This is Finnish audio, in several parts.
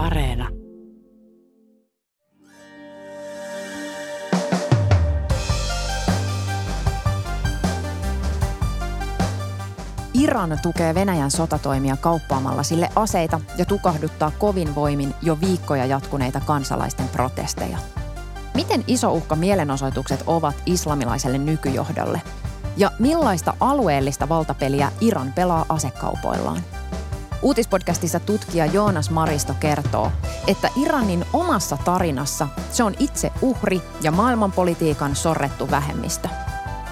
Areena. Iran tukee Venäjän sotatoimia kauppaamalla sille aseita ja tukahduttaa kovin voimin jo viikkoja jatkuneita kansalaisten protesteja. Miten iso uhka mielenosoitukset ovat islamilaiselle nykyjohdolle? Ja millaista alueellista valtapeliä Iran pelaa asekaupoillaan? Uutispodcastissa tutkija Joonas Maristo kertoo, että Iranin omassa tarinassa se on itse uhri ja maailmanpolitiikan sorrettu vähemmistö.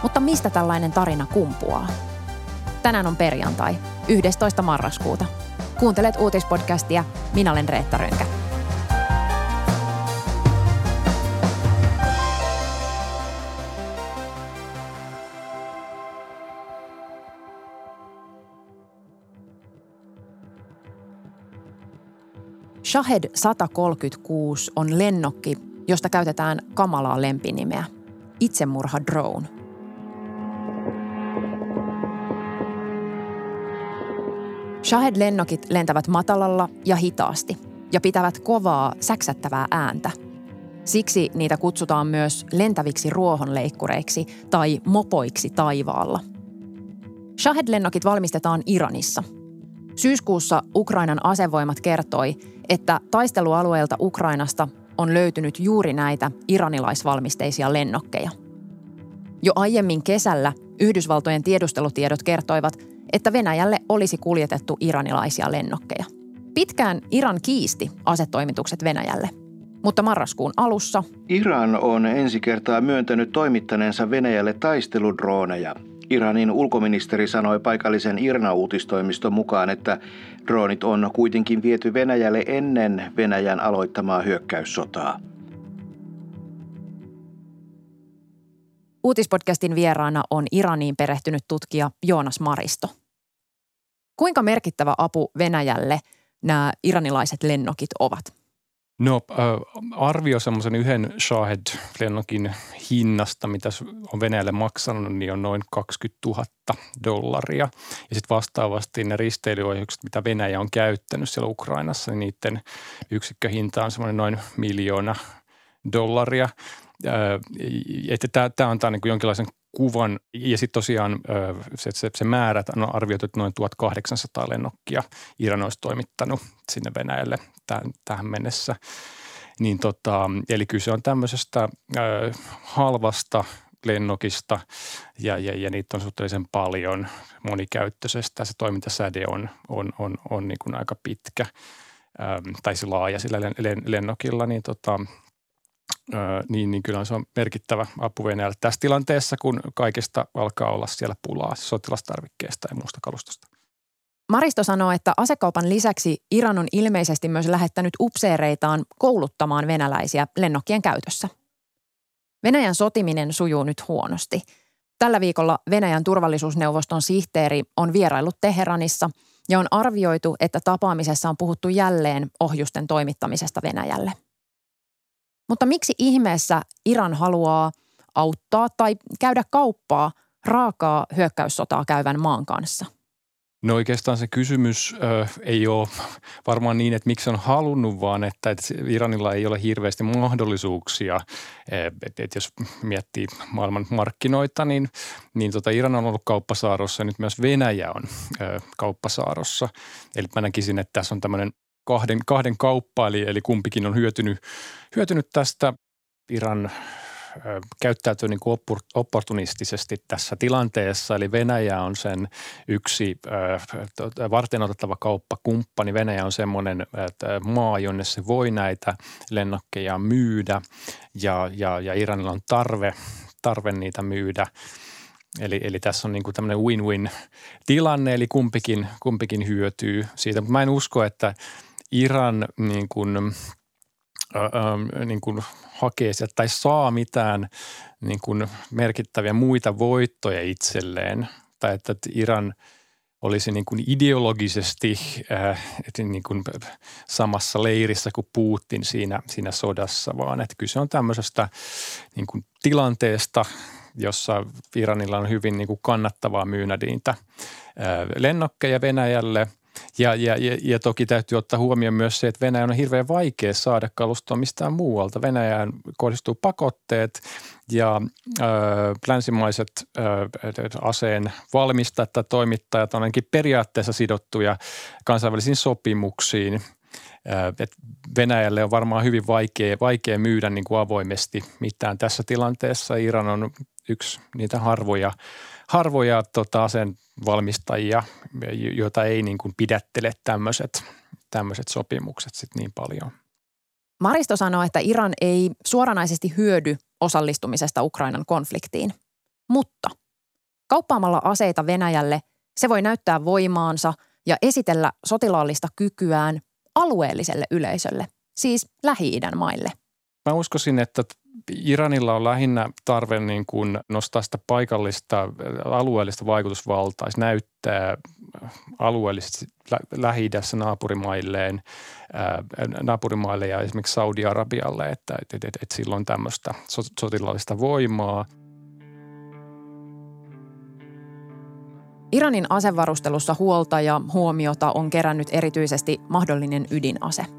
Mutta mistä tällainen tarina kumpuaa? Tänään on perjantai, 11. marraskuuta. Kuuntelet uutispodcastia, minä olen Reetta Rönkä. Shahed 136 on lennokki, josta käytetään kamalaa lempinimeä. Itsemurha drone. Shahed-lennokit lentävät matalalla ja hitaasti ja pitävät kovaa, säksättävää ääntä. Siksi niitä kutsutaan myös lentäviksi ruohonleikkureiksi tai mopoiksi taivaalla. Shahed-lennokit valmistetaan Iranissa. Syyskuussa Ukrainan asevoimat kertoi, että taistelualueelta Ukrainasta on löytynyt juuri näitä iranilaisvalmisteisia lennokkeja. Jo aiemmin kesällä Yhdysvaltojen tiedustelutiedot kertoivat, että Venäjälle olisi kuljetettu iranilaisia lennokkeja. Pitkään Iran kiisti asetoimitukset Venäjälle. Mutta marraskuun alussa Iran on ensi kertaa myöntänyt toimittaneensa Venäjälle taisteludrooneja. Iranin ulkoministeri sanoi paikallisen Irna-uutistoimiston mukaan, että droonit on kuitenkin viety Venäjälle ennen Venäjän aloittamaa hyökkäyssotaa. Uutispodcastin vieraana on Iraniin perehtynyt tutkija Joonas Maristo. Kuinka merkittävä apu Venäjälle nämä iranilaiset lennokit ovat? No arvio semmoisen yhden Shahed-lennokin hinnasta, mitä on Venäjälle maksanut, niin on noin 20 000 dollaria. Ja sitten vastaavasti ne risteilyohjukset, mitä Venäjä on käyttänyt siellä Ukrainassa, niin niiden yksikköhinta on semmoinen noin miljoona dollaria että tämä antaa niin kuin jonkinlaisen kuvan. Ja sitten tosiaan se, se, se määrä on arvioitu, että noin 1800 lennokkia Iran olisi toimittanut sinne Venäjälle tähän, tähän mennessä. Niin tota, eli kyse on tämmöisestä ö, halvasta lennokista ja, ja, ja niitä on suhteellisen paljon monikäyttöisestä. Se toimintasäde on, on, on, on niin kuin aika pitkä tai se laaja sillä lennokilla, niin tota, niin, niin kyllä se on merkittävä apu Venäjälle tässä tilanteessa, kun kaikesta alkaa olla siellä pulaa sotilastarvikkeesta ja muusta kalustosta. Maristo sanoo, että asekaupan lisäksi Iran on ilmeisesti myös lähettänyt upseereitaan kouluttamaan venäläisiä lennokkien käytössä. Venäjän sotiminen sujuu nyt huonosti. Tällä viikolla Venäjän turvallisuusneuvoston sihteeri on vierailut Teheranissa ja on arvioitu, että tapaamisessa on puhuttu jälleen ohjusten toimittamisesta Venäjälle – mutta miksi ihmeessä Iran haluaa auttaa tai käydä kauppaa raakaa hyökkäyssotaa käyvän maan kanssa? No oikeastaan se kysymys ö, ei ole varmaan niin, että miksi on halunnut, vaan että, että Iranilla ei ole hirveästi mahdollisuuksia. Että et jos miettii maailman markkinoita, niin, niin tota Iran on ollut kauppasaarossa ja nyt myös Venäjä on ö, kauppasaarossa. Eli mä näkisin, että tässä on tämmöinen kahden, kahden kauppa, eli, eli kumpikin on hyötynyt, hyötynyt tästä. Iran käyttäytyy niin opportunistisesti tässä tilanteessa, eli Venäjä on sen yksi varten otettava kauppakumppani. Venäjä on semmoinen maa, jonne se voi näitä lennokkeja myydä ja, ja, ja Iranilla on tarve, tarve niitä myydä. Eli, eli tässä on niin kuin tämmöinen win-win tilanne, eli kumpikin, kumpikin hyötyy siitä. Mutta mä en usko, että – Iran niin kuin, äh, niin kuin hakee sieltä tai saa mitään niin kuin merkittäviä muita voittoja itselleen. Tai että Iran olisi niin kuin ideologisesti äh, niin kuin samassa leirissä kuin Putin siinä, siinä sodassa, vaan että kyse on tämmöisestä niin kuin tilanteesta, jossa Iranilla on hyvin niin kuin kannattavaa myynä niitä lennokkeja Venäjälle – Ja, ja, ja, ja toki täytyy ottaa huomioon myös se, että Venäjä on hirveän vaikea saada kalustoa mistään muualta. Venäjään kohdistuu pakotteet ja ö, länsimaiset ö, aseen valmistajat tai toimittajat on ainakin periaatteessa sidottuja kansainvälisiin sopimuksiin. Et Venäjälle on varmaan hyvin vaikea, vaikea myydä niin kuin avoimesti mitään tässä tilanteessa. Iran on yksi niitä harvoja – harvoja tota, sen valmistajia, joita ei niin kuin pidättele tämmöiset, tämmöiset sopimukset sit niin paljon. Maristo sanoo, että Iran ei suoranaisesti hyödy osallistumisesta Ukrainan konfliktiin, mutta kauppaamalla aseita Venäjälle se voi näyttää voimaansa ja esitellä sotilaallista kykyään alueelliselle yleisölle, siis Lähi-idän maille. Mä uskoisin, että Iranilla on lähinnä tarve niin kuin nostaa sitä paikallista alueellista vaikutusvaltaa, siis näyttää alueellisesti lähi naapurimailleen, naapurimaille ja esimerkiksi Saudi-Arabialle, että, että, että, että sillä on tämmöistä sotilaallista voimaa. Iranin asevarustelussa huolta ja huomiota on kerännyt erityisesti mahdollinen ydinase –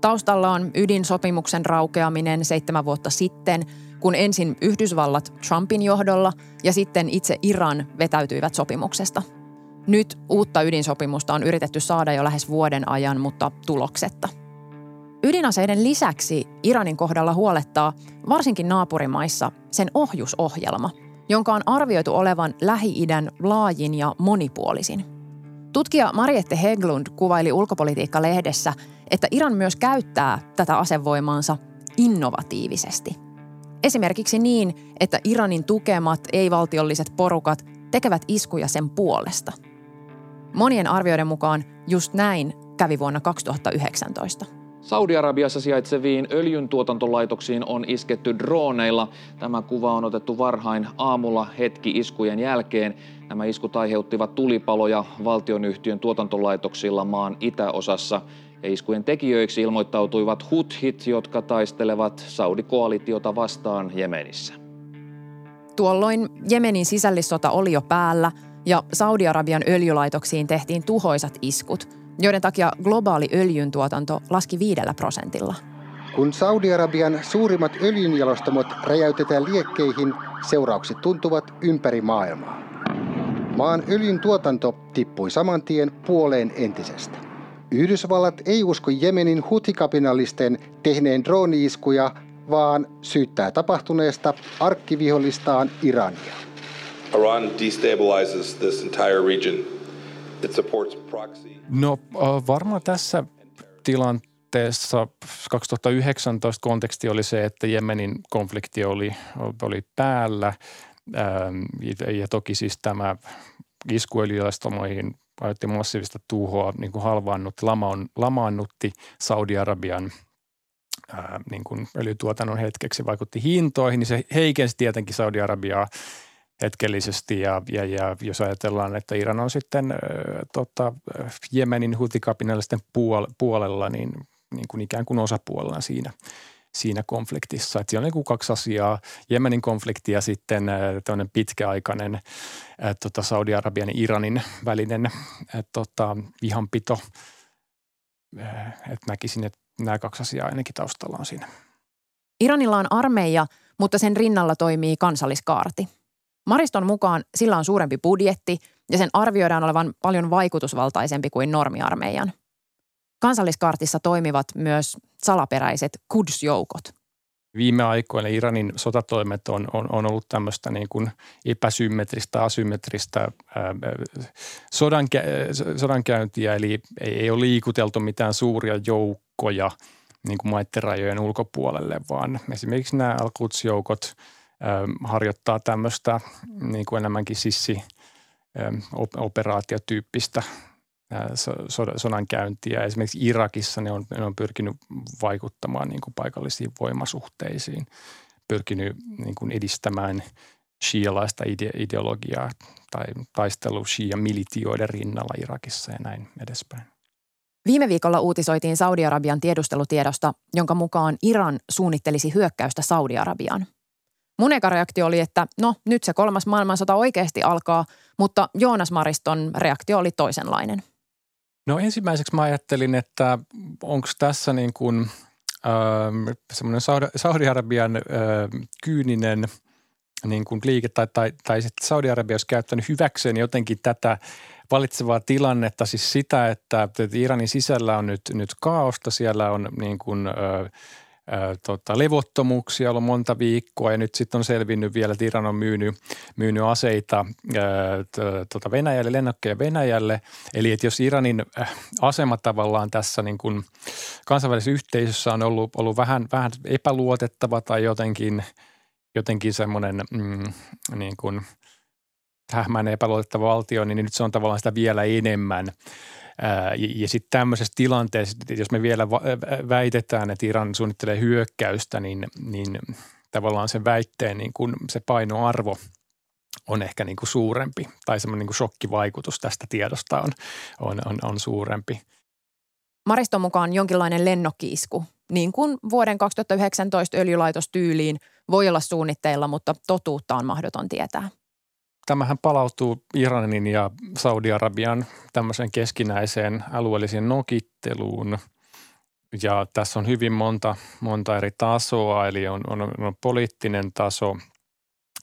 Taustalla on ydinsopimuksen raukeaminen seitsemän vuotta sitten, kun ensin Yhdysvallat Trumpin johdolla ja sitten itse Iran vetäytyivät sopimuksesta. Nyt uutta ydinsopimusta on yritetty saada jo lähes vuoden ajan, mutta tuloksetta. Ydinaseiden lisäksi Iranin kohdalla huolettaa varsinkin naapurimaissa sen ohjusohjelma, jonka on arvioitu olevan Lähi-idän laajin ja monipuolisin – Tutkija Mariette Heglund kuvaili ulkopolitiikka-lehdessä, että Iran myös käyttää tätä asevoimaansa innovatiivisesti. Esimerkiksi niin, että Iranin tukemat ei-valtiolliset porukat tekevät iskuja sen puolesta. Monien arvioiden mukaan just näin kävi vuonna 2019. Saudi-Arabiassa sijaitseviin öljyntuotantolaitoksiin on isketty droneilla. Tämä kuva on otettu varhain aamulla hetki iskujen jälkeen. Nämä iskut aiheuttivat tulipaloja valtionyhtiön tuotantolaitoksilla maan itäosassa. Ja iskujen tekijöiksi ilmoittautuivat huthit, jotka taistelevat Saudi-koalitiota vastaan Jemenissä. Tuolloin Jemenin sisällissota oli jo päällä ja Saudi-Arabian öljylaitoksiin tehtiin tuhoisat iskut, joiden takia globaali öljyntuotanto laski viidellä prosentilla. Kun Saudi-Arabian suurimmat öljynjalostamot räjäytetään liekkeihin, seuraukset tuntuvat ympäri maailmaa. Maan öljyn tuotanto tippui saman tien puoleen entisestä. Yhdysvallat ei usko Jemenin hutikapinallisten tehneen drooniiskuja, vaan syyttää tapahtuneesta arkkivihollistaan Irania. Iran destabilizes this entire region. It supports proxy. No varmaan tässä tilanteessa 2019 konteksti oli se, että Jemenin konflikti oli, oli päällä – ja toki siis tämä isku öljylastamoihin aiheutti massiivista tuhoa, niin kuin halvaannutti, lamaon, lamaannutti Saudi-Arabian ää, ähm, niin kuin öljytuotannon hetkeksi, vaikutti hintoihin, niin se heikensi tietenkin Saudi-Arabiaa hetkellisesti. Ja, ja, ja jos ajatellaan, että Iran on sitten ää, tota, Jemenin hutikapinallisten puol- puolella, niin, niin kuin ikään kuin osapuolella siinä – siinä konfliktissa. Että siellä on niin kaksi asiaa, Jemenin konflikti ja sitten äh, tämmöinen pitkäaikainen äh, tota Saudi-Arabian ja Iranin välinen äh, tota, vihanpito. Että näkisin, että nämä kaksi asiaa ainakin taustalla on siinä. Iranilla on armeija, mutta sen rinnalla toimii kansalliskaarti. Mariston mukaan sillä on suurempi budjetti ja sen arvioidaan olevan paljon vaikutusvaltaisempi kuin normiarmeijan – Kansalliskaartissa toimivat myös salaperäiset Quds-joukot. Viime aikoina Iranin sotatoimet on, on, on ollut tämmöistä niin kuin epäsymmetristä, asymmetristä ää, sodan, sodankäyntiä, eli ei, ei ole liikuteltu mitään suuria joukkoja niin kuin maiden rajojen ulkopuolelle, vaan esimerkiksi nämä al joukot harjoittaa tämmöistä niin kuin enemmänkin sissi operaatiotyyppistä sodankäyntiä. Esimerkiksi Irakissa ne on, ne on pyrkinyt vaikuttamaan niin kuin paikallisiin voimasuhteisiin, pyrkinyt niin kuin edistämään shialaista ide- ideologiaa tai taistelu shia-militioiden rinnalla Irakissa ja näin edespäin. Viime viikolla uutisoitiin Saudi-Arabian tiedustelutiedosta, jonka mukaan Iran suunnittelisi hyökkäystä Saudi-Arabiaan. Mun eka reaktio oli, että no nyt se kolmas maailmansota oikeasti alkaa, mutta Joonas Mariston reaktio oli toisenlainen – No ensimmäiseksi mä ajattelin, että onko tässä niin kuin ähm, semmoinen Saudi-Arabian äh, kyyninen niin kuin liike tai, tai, tai sitten Saudi-Arabia olisi käyttänyt hyväkseen jotenkin tätä valitsevaa tilannetta, siis sitä, että Iranin sisällä on nyt, nyt kaaosta, siellä on niin kuin, äh, tota, levottomuuksia ollut monta viikkoa ja nyt sitten on selvinnyt vielä, että Iran on myynyt, myynyt aseita ää, tota Venäjälle, lennokkeja Venäjälle. Eli että jos Iranin äh, asema tavallaan tässä niin kuin kansainvälisessä yhteisössä on ollut, ollut vähän, vähän epäluotettava tai jotenkin, jotenkin semmoinen mm, niin kuin hähmäinen epäluotettava valtio, niin nyt se on tavallaan sitä vielä enemmän – ja, ja sitten tämmöisessä tilanteessa, jos me vielä väitetään, että Iran suunnittelee hyökkäystä, niin, niin tavallaan sen väitteen niin kun se painoarvo on ehkä niin kuin suurempi tai semmoinen niin kuin shokkivaikutus tästä tiedosta on, on, on, on suurempi. Mariston mukaan jonkinlainen lennokkiisku, niin kuin vuoden 2019 öljylaitostyyliin, voi olla suunnitteilla, mutta totuutta on mahdoton tietää tämähän palautuu Iranin ja Saudi-Arabian tämmöiseen keskinäiseen alueelliseen nokitteluun. Ja tässä on hyvin monta, monta eri tasoa, eli on, on, on poliittinen taso.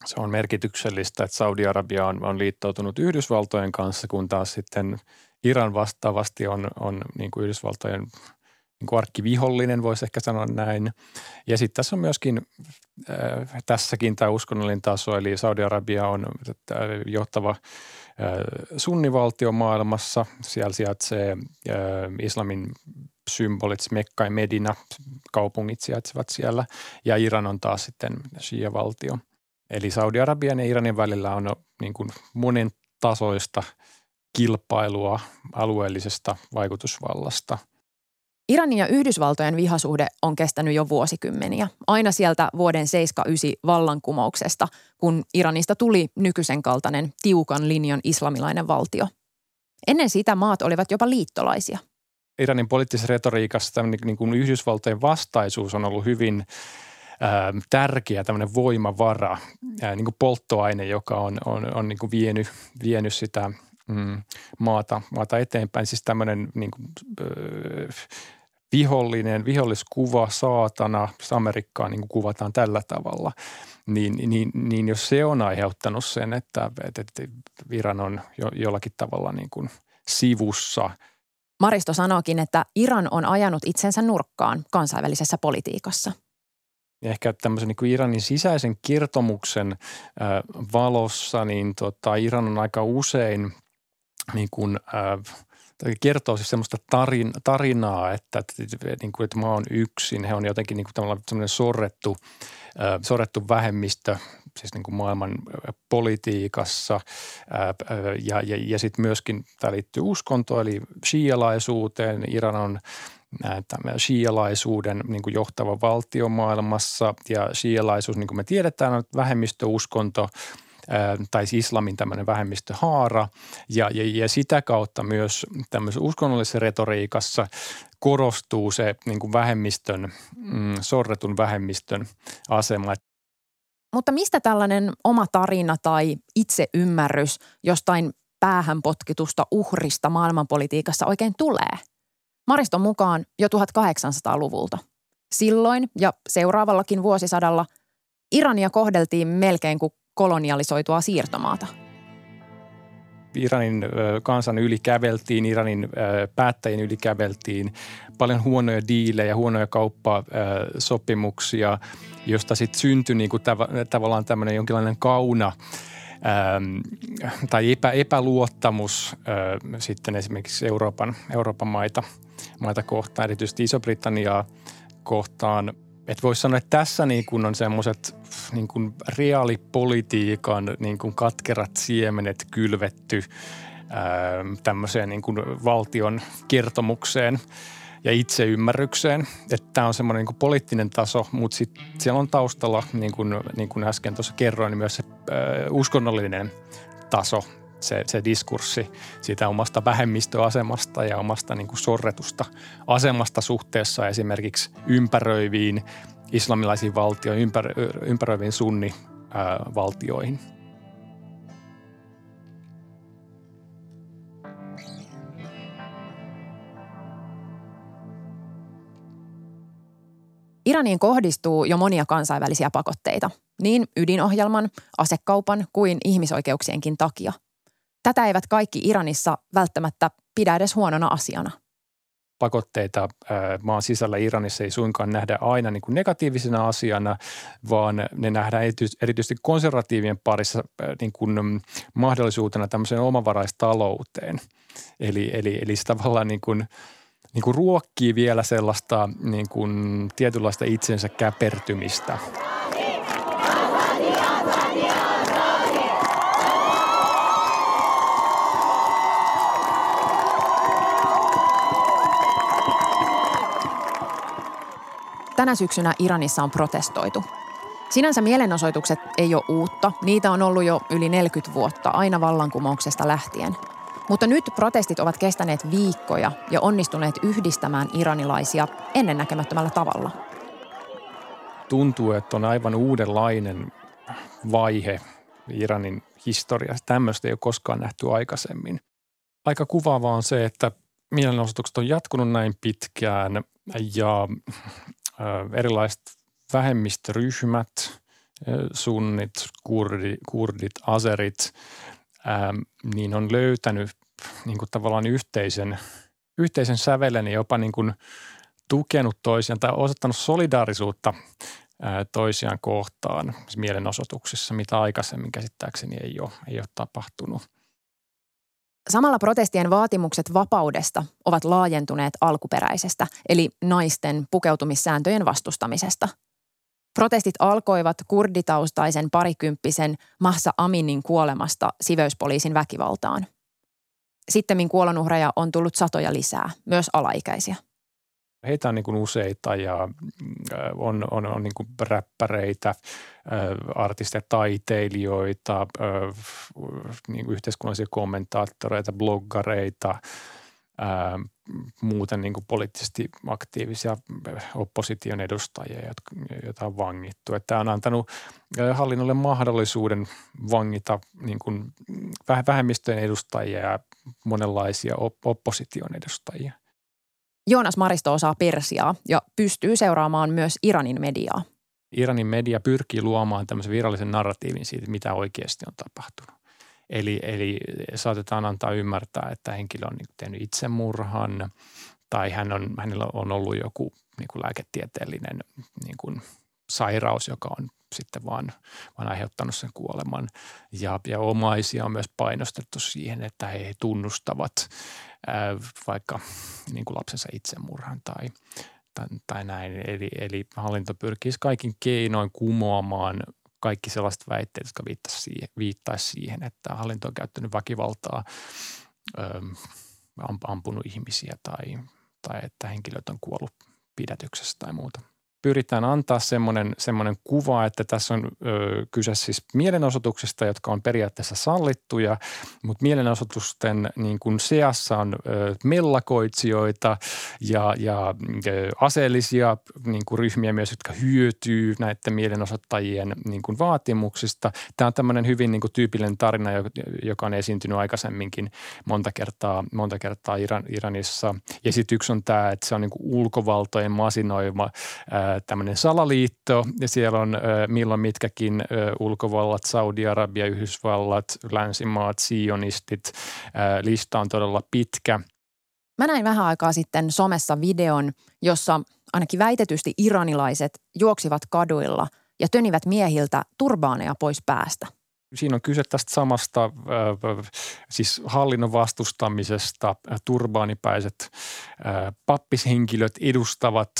Se on merkityksellistä, että Saudi-Arabia on, on liittoutunut Yhdysvaltojen kanssa, kun taas sitten Iran vastaavasti on, on niin kuin Yhdysvaltojen niin arkkivihollinen, voisi ehkä sanoa näin. Ja sitten tässä on myöskin äh, tässäkin tämä uskonnollinen taso, eli Saudi-Arabia on äh, johtava äh, sunnivaltio maailmassa. Siellä sijaitsee äh, islamin symbolit, Mekka ja Medina, kaupungit sijaitsevat siellä, ja Iran on taas sitten shia-valtio. Eli Saudi-Arabian ja Iranin välillä on niin kuin monen tasoista kilpailua alueellisesta vaikutusvallasta – Iranin ja Yhdysvaltojen vihasuhde on kestänyt jo vuosikymmeniä. Aina sieltä vuoden 79 vallankumouksesta, kun Iranista tuli nykyisen kaltainen tiukan linjan islamilainen valtio. Ennen sitä maat olivat jopa liittolaisia. Iranin poliittisessa retoriikassa niin kuin Yhdysvaltojen vastaisuus on ollut hyvin ää, tärkeä tämmöinen voimavara, ää, niin kuin polttoaine, joka on, on, on niin kuin vienyt, vienyt sitä – mm, maata, maata eteenpäin. Siis tämmöinen niin kuin, öö, vihollinen, viholliskuva, saatana, Amerikkaa niin kuin kuvataan tällä tavalla, niin, niin, niin jos se on aiheuttanut sen, että, että Iran on jo, jollakin tavalla niin kuin sivussa. Maristo sanookin, että Iran on ajanut itsensä nurkkaan kansainvälisessä politiikassa. Ehkä tämmöisen niin kuin Iranin sisäisen kertomuksen valossa, niin tota, Iran on aika usein niin kuin, äh, kertoo siis semmoista tarin, tarinaa, että, että, niin kuin, että maa on yksin. He on jotenkin niin kuin tämmöinen sorrettu, äh, sorrettu vähemmistö siis niin kuin maailman äh, politiikassa äh, ja, ja, ja sitten myöskin tämä liittyy uskontoon eli shialaisuuteen. Iran on shialaisuuden niin kuin johtava valtio maailmassa ja shialaisuus, niin kuin me tiedetään, on vähemmistöuskonto – tai siis islamin tämmöinen vähemmistöhaara ja, ja, ja sitä kautta myös tämmöisessä uskonnollisessa retoriikassa korostuu se niin kuin vähemmistön, mm, sorretun vähemmistön asema. Mutta mistä tällainen oma tarina tai itseymmärrys jostain päähän potkitusta uhrista maailmanpolitiikassa oikein tulee? Mariston mukaan jo 1800-luvulta. Silloin ja seuraavallakin vuosisadalla Irania kohdeltiin melkein kuin kolonialisoitua siirtomaata. Iranin kansan yli käveltiin, Iranin päättäjien yli käveltiin, paljon huonoja diilejä, huonoja kauppasopimuksia, josta sitten syntyi niinku tav- tavallaan tämmöinen jonkinlainen kauna tai epä, epäluottamus äh, sitten esimerkiksi Euroopan, Euroopan maita, maita kohtaan, erityisesti Iso-Britanniaa kohtaan – et voisi sanoa, että tässä niin kun on semmoiset niin kun reaalipolitiikan niin kun katkerat siemenet kylvetty ää, tämmöiseen niin kun valtion kertomukseen ja itseymmärrykseen. Että tämä on semmoinen niin poliittinen taso, mutta sitten siellä on taustalla, niin kuin, niin kuin äsken tuossa kerroin, niin myös se ää, uskonnollinen taso se, se diskurssi siitä omasta vähemmistöasemasta ja omasta niin kuin sorretusta asemasta suhteessa esimerkiksi ympäröiviin islamilaisiin valtioihin, ympär, ympäröiviin sunnivaltioihin. Iraniin kohdistuu jo monia kansainvälisiä pakotteita, niin ydinohjelman, asekaupan kuin ihmisoikeuksienkin takia – Tätä eivät kaikki Iranissa välttämättä pidä edes huonona asiana pakotteita maan sisällä Iranissa ei suinkaan nähdä aina niin kuin negatiivisena asiana, vaan ne nähdään erityisesti konservatiivien parissa niin kuin mm, mahdollisuutena tämmöiseen omavaraistalouteen. Eli, eli, eli se tavallaan niin kuin, niin kuin ruokkii vielä sellaista niin kuin tietynlaista itsensä käpertymistä – Tänä syksynä Iranissa on protestoitu. Sinänsä mielenosoitukset ei ole uutta, niitä on ollut jo yli 40 vuotta, aina vallankumouksesta lähtien. Mutta nyt protestit ovat kestäneet viikkoja ja onnistuneet yhdistämään iranilaisia ennennäkemättömällä tavalla. Tuntuu, että on aivan uudenlainen vaihe Iranin historiassa. Tämmöistä ei ole koskaan nähty aikaisemmin. Aika kuvaavaa on se, että mielenosoitukset on jatkunut näin pitkään ja erilaiset vähemmistöryhmät, sunnit, kurdi, kurdit, aserit, niin on löytänyt niin kuin tavallaan yhteisen, yhteisen sävelen ja jopa niin kuin tukenut toisiaan tai osoittanut solidaarisuutta toisiaan kohtaan mielenosoituksissa, mitä aikaisemmin käsittääkseni ei ole, ei ole tapahtunut. Samalla protestien vaatimukset vapaudesta ovat laajentuneet alkuperäisestä, eli naisten pukeutumissääntöjen vastustamisesta. Protestit alkoivat kurditaustaisen parikymppisen Mahsa Aminin kuolemasta siveyspoliisin väkivaltaan. Sittemmin kuolonuhreja on tullut satoja lisää, myös alaikäisiä. Heitä on niin kuin useita ja on, on, on niin kuin räppäreitä, artisteja, taiteilijoita, niin kuin yhteiskunnallisia kommentaattoreita, bloggareita, muuten niin kuin poliittisesti aktiivisia opposition edustajia, joita on vangittu. Tämä on antanut hallinnolle mahdollisuuden vangita niin kuin vähemmistöjen edustajia ja monenlaisia opposition edustajia. Joonas Maristo osaa Persiaa ja pystyy seuraamaan myös Iranin mediaa. Iranin media pyrkii luomaan tämmöisen virallisen narratiivin siitä, mitä oikeasti on tapahtunut. Eli, eli saatetaan antaa ymmärtää, että henkilö on niin tehnyt itsemurhan tai hän on, hänellä on ollut joku niin kuin lääketieteellinen niin kuin sairaus, joka on sitten vaan, vaan aiheuttanut sen kuoleman. Ja, ja omaisia on myös painostettu siihen, että he tunnustavat ää, vaikka niin kuin lapsensa itsemurhan tai, tai, tai näin. Eli, eli hallinto pyrkisi kaikin keinoin kumoamaan kaikki sellaiset väitteet, jotka viittaisi siihen, viittaisi siihen että hallinto on käyttänyt väkivaltaa, ö, ampunut ihmisiä tai, tai että henkilöt on kuollut pidätyksessä tai muuta – pyritään antaa semmoinen, semmoinen kuva, että tässä on ö, kyse siis mielenosoituksista, jotka on periaatteessa sallittuja, mutta mielenosoitusten niin kuin seassa on ö, mellakoitsijoita ja, ja ö, aseellisia niin kuin ryhmiä myös, jotka hyötyy näiden mielenosoittajien niin kuin vaatimuksista. Tämä on tämmöinen hyvin niin kuin tyypillinen tarina, joka on esiintynyt aikaisemminkin monta kertaa, monta kertaa Iran, Iranissa. Ja sitten yksi on tämä, että se on niin kuin ulkovaltojen masinoima – tämmöinen salaliitto ja siellä on milloin mitkäkin ulkovallat, Saudi-Arabia, Yhdysvallat, länsimaat, sionistit. Lista on todella pitkä. Mä näin vähän aikaa sitten somessa videon, jossa ainakin väitetysti iranilaiset juoksivat kaduilla ja tönivät miehiltä turbaaneja pois päästä – siinä on kyse tästä samasta siis hallinnon vastustamisesta. Turbaanipäiset pappishenkilöt edustavat,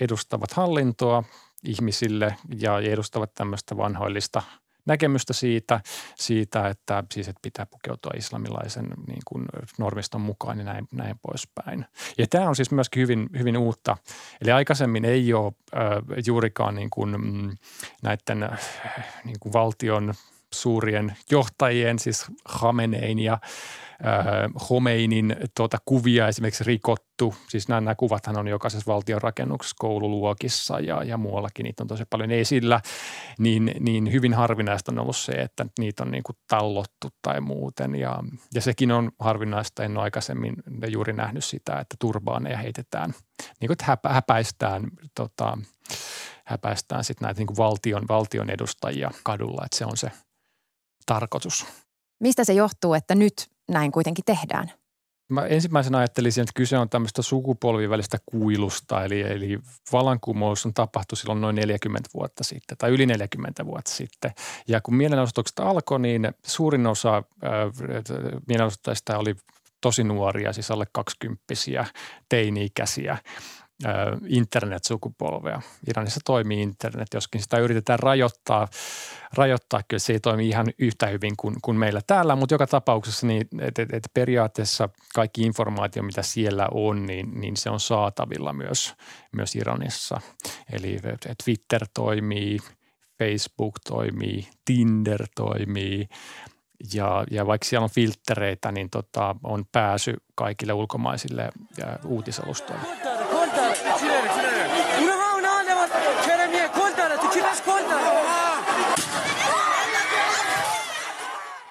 edustavat hallintoa ihmisille ja edustavat tämmöistä vanhoillista näkemystä siitä, siitä että, siis, että pitää pukeutua islamilaisen niin kuin normiston mukaan ja näin, näin poispäin. Ja tämä on siis myöskin hyvin, hyvin uutta. Eli aikaisemmin ei ole äh, juurikaan niin kuin, mm, näiden niin kuin valtion suurien johtajien, siis Hamenein ja Homeinin tuota, kuvia esimerkiksi rikottu. Siis nämä, nämä kuvathan on jokaisessa valtion rakennuksessa, koululuokissa ja, ja muuallakin. Niitä on tosi paljon esillä. Niin, niin hyvin harvinaista on ollut se, että niitä on niin kuin tallottu tai muuten. Ja, ja sekin on harvinaista. En ole aikaisemmin juuri nähnyt sitä, että turbaaneja heitetään. Niin kuin, että häpäistään, tota, häpäistään sit näitä niin kuin valtion, valtion edustajia kadulla. Että se on se tarkoitus. Mistä se johtuu, että nyt näin kuitenkin tehdään? Mä ensimmäisenä ajattelisin, että kyse on tämmöistä sukupolvien välistä kuilusta, eli, eli vallankumous on tapahtunut silloin noin 40 vuotta sitten tai yli 40 vuotta sitten. Ja kun mielenosoitukset alkoi, niin suurin osa äh, mielenosoittajista oli tosi nuoria, siis alle kaksikymppisiä, teini-ikäisiä internet-sukupolvea. Iranissa toimii internet, joskin sitä yritetään rajoittaa, rajoittaa kyllä se ei toimi ihan yhtä hyvin kuin, kuin meillä täällä, mutta joka tapauksessa niin, että et, et periaatteessa kaikki informaatio, mitä siellä on, niin, niin se on saatavilla myös, myös Iranissa. Eli Twitter toimii, Facebook toimii, Tinder toimii, ja, ja vaikka siellä on filtreitä, niin tota, on pääsy kaikille ulkomaisille uutisalustoille.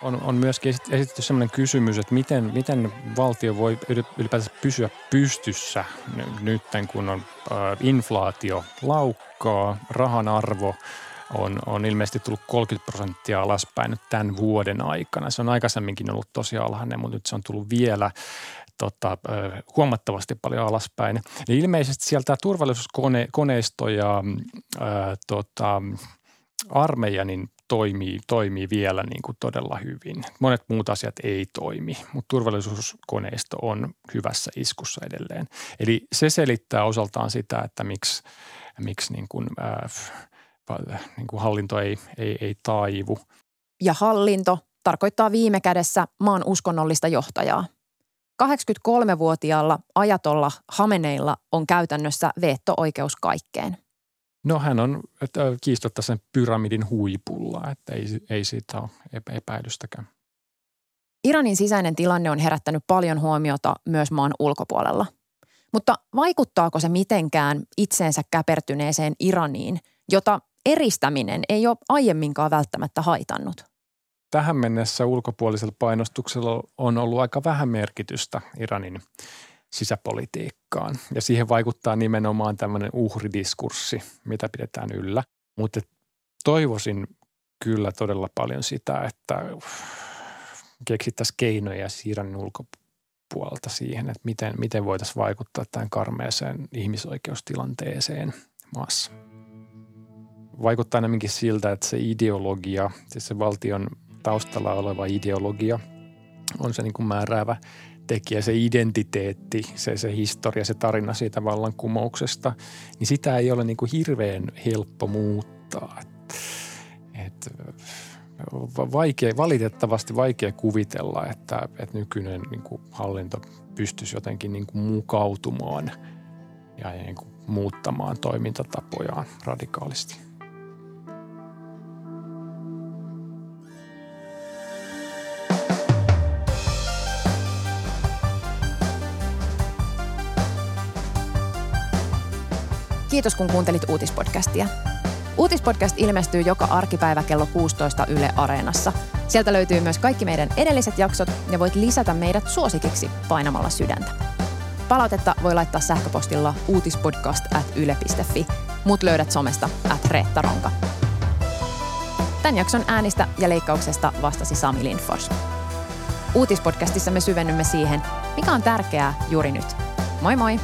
On, on myöskin esitetty sellainen kysymys, että miten, miten valtio voi ylipäätään pysyä pystyssä nyt, kun on äh, inflaatio laukkaa, rahan arvo on, on ilmeisesti tullut 30 prosenttia alaspäin nyt tämän vuoden aikana. Se on aikaisemminkin ollut tosi alhainen, mutta nyt se on tullut vielä tota, huomattavasti paljon alaspäin. Niin ilmeisesti sieltä turvallisuuskoneisto ja ää, tota, armeija niin toimii, toimii vielä niin kuin todella hyvin. Monet muut asiat ei toimi, mutta turvallisuuskoneisto on hyvässä iskussa edelleen. Eli se selittää osaltaan sitä, että miksi, miksi niin kuin, äh, niin kuin hallinto ei, ei, ei taivu. Ja hallinto tarkoittaa viime kädessä maan uskonnollista johtajaa – 83-vuotiaalla ajatolla Hameneilla on käytännössä veto-oikeus kaikkeen. No hän on kiistotta sen pyramidin huipulla, että ei, ei siitä ole epäilystäkään. Iranin sisäinen tilanne on herättänyt paljon huomiota myös maan ulkopuolella. Mutta vaikuttaako se mitenkään itseensä käpertyneeseen Iraniin, jota eristäminen ei ole aiemminkaan välttämättä haitannut? tähän mennessä ulkopuolisella painostuksella on ollut aika vähän merkitystä Iranin sisäpolitiikkaan. Ja siihen vaikuttaa nimenomaan tämmöinen uhridiskurssi, mitä pidetään yllä. Mutta toivoisin kyllä todella paljon sitä, että keksittäisiin keinoja Iranin ulkopuolelta siihen, että miten, miten voitaisiin vaikuttaa tähän karmeeseen ihmisoikeustilanteeseen maassa. Vaikuttaa enemmänkin siltä, että se ideologia, siis se valtion taustalla oleva ideologia on se niin kuin määräävä tekijä, se identiteetti, se, se historia, se tarina siitä vallankumouksesta, niin sitä ei ole niin kuin hirveän helppo muuttaa. Et, et, vaikea, valitettavasti vaikea kuvitella, että, että nykyinen niin kuin hallinto pystyisi jotenkin niin kuin mukautumaan ja niin kuin muuttamaan toimintatapojaan radikaalisti. Kiitos kun kuuntelit uutispodcastia. Uutispodcast ilmestyy joka arkipäivä kello 16 Yle Areenassa. Sieltä löytyy myös kaikki meidän edelliset jaksot ja voit lisätä meidät suosikiksi painamalla sydäntä. Palautetta voi laittaa sähköpostilla uutispodcast.yle.fi. Mut löydät somesta at Reetta Ronka. Tämän jakson äänistä ja leikkauksesta vastasi Sami Lindfors. Uutispodcastissa me syvennymme siihen, mikä on tärkeää juuri nyt. Moi moi!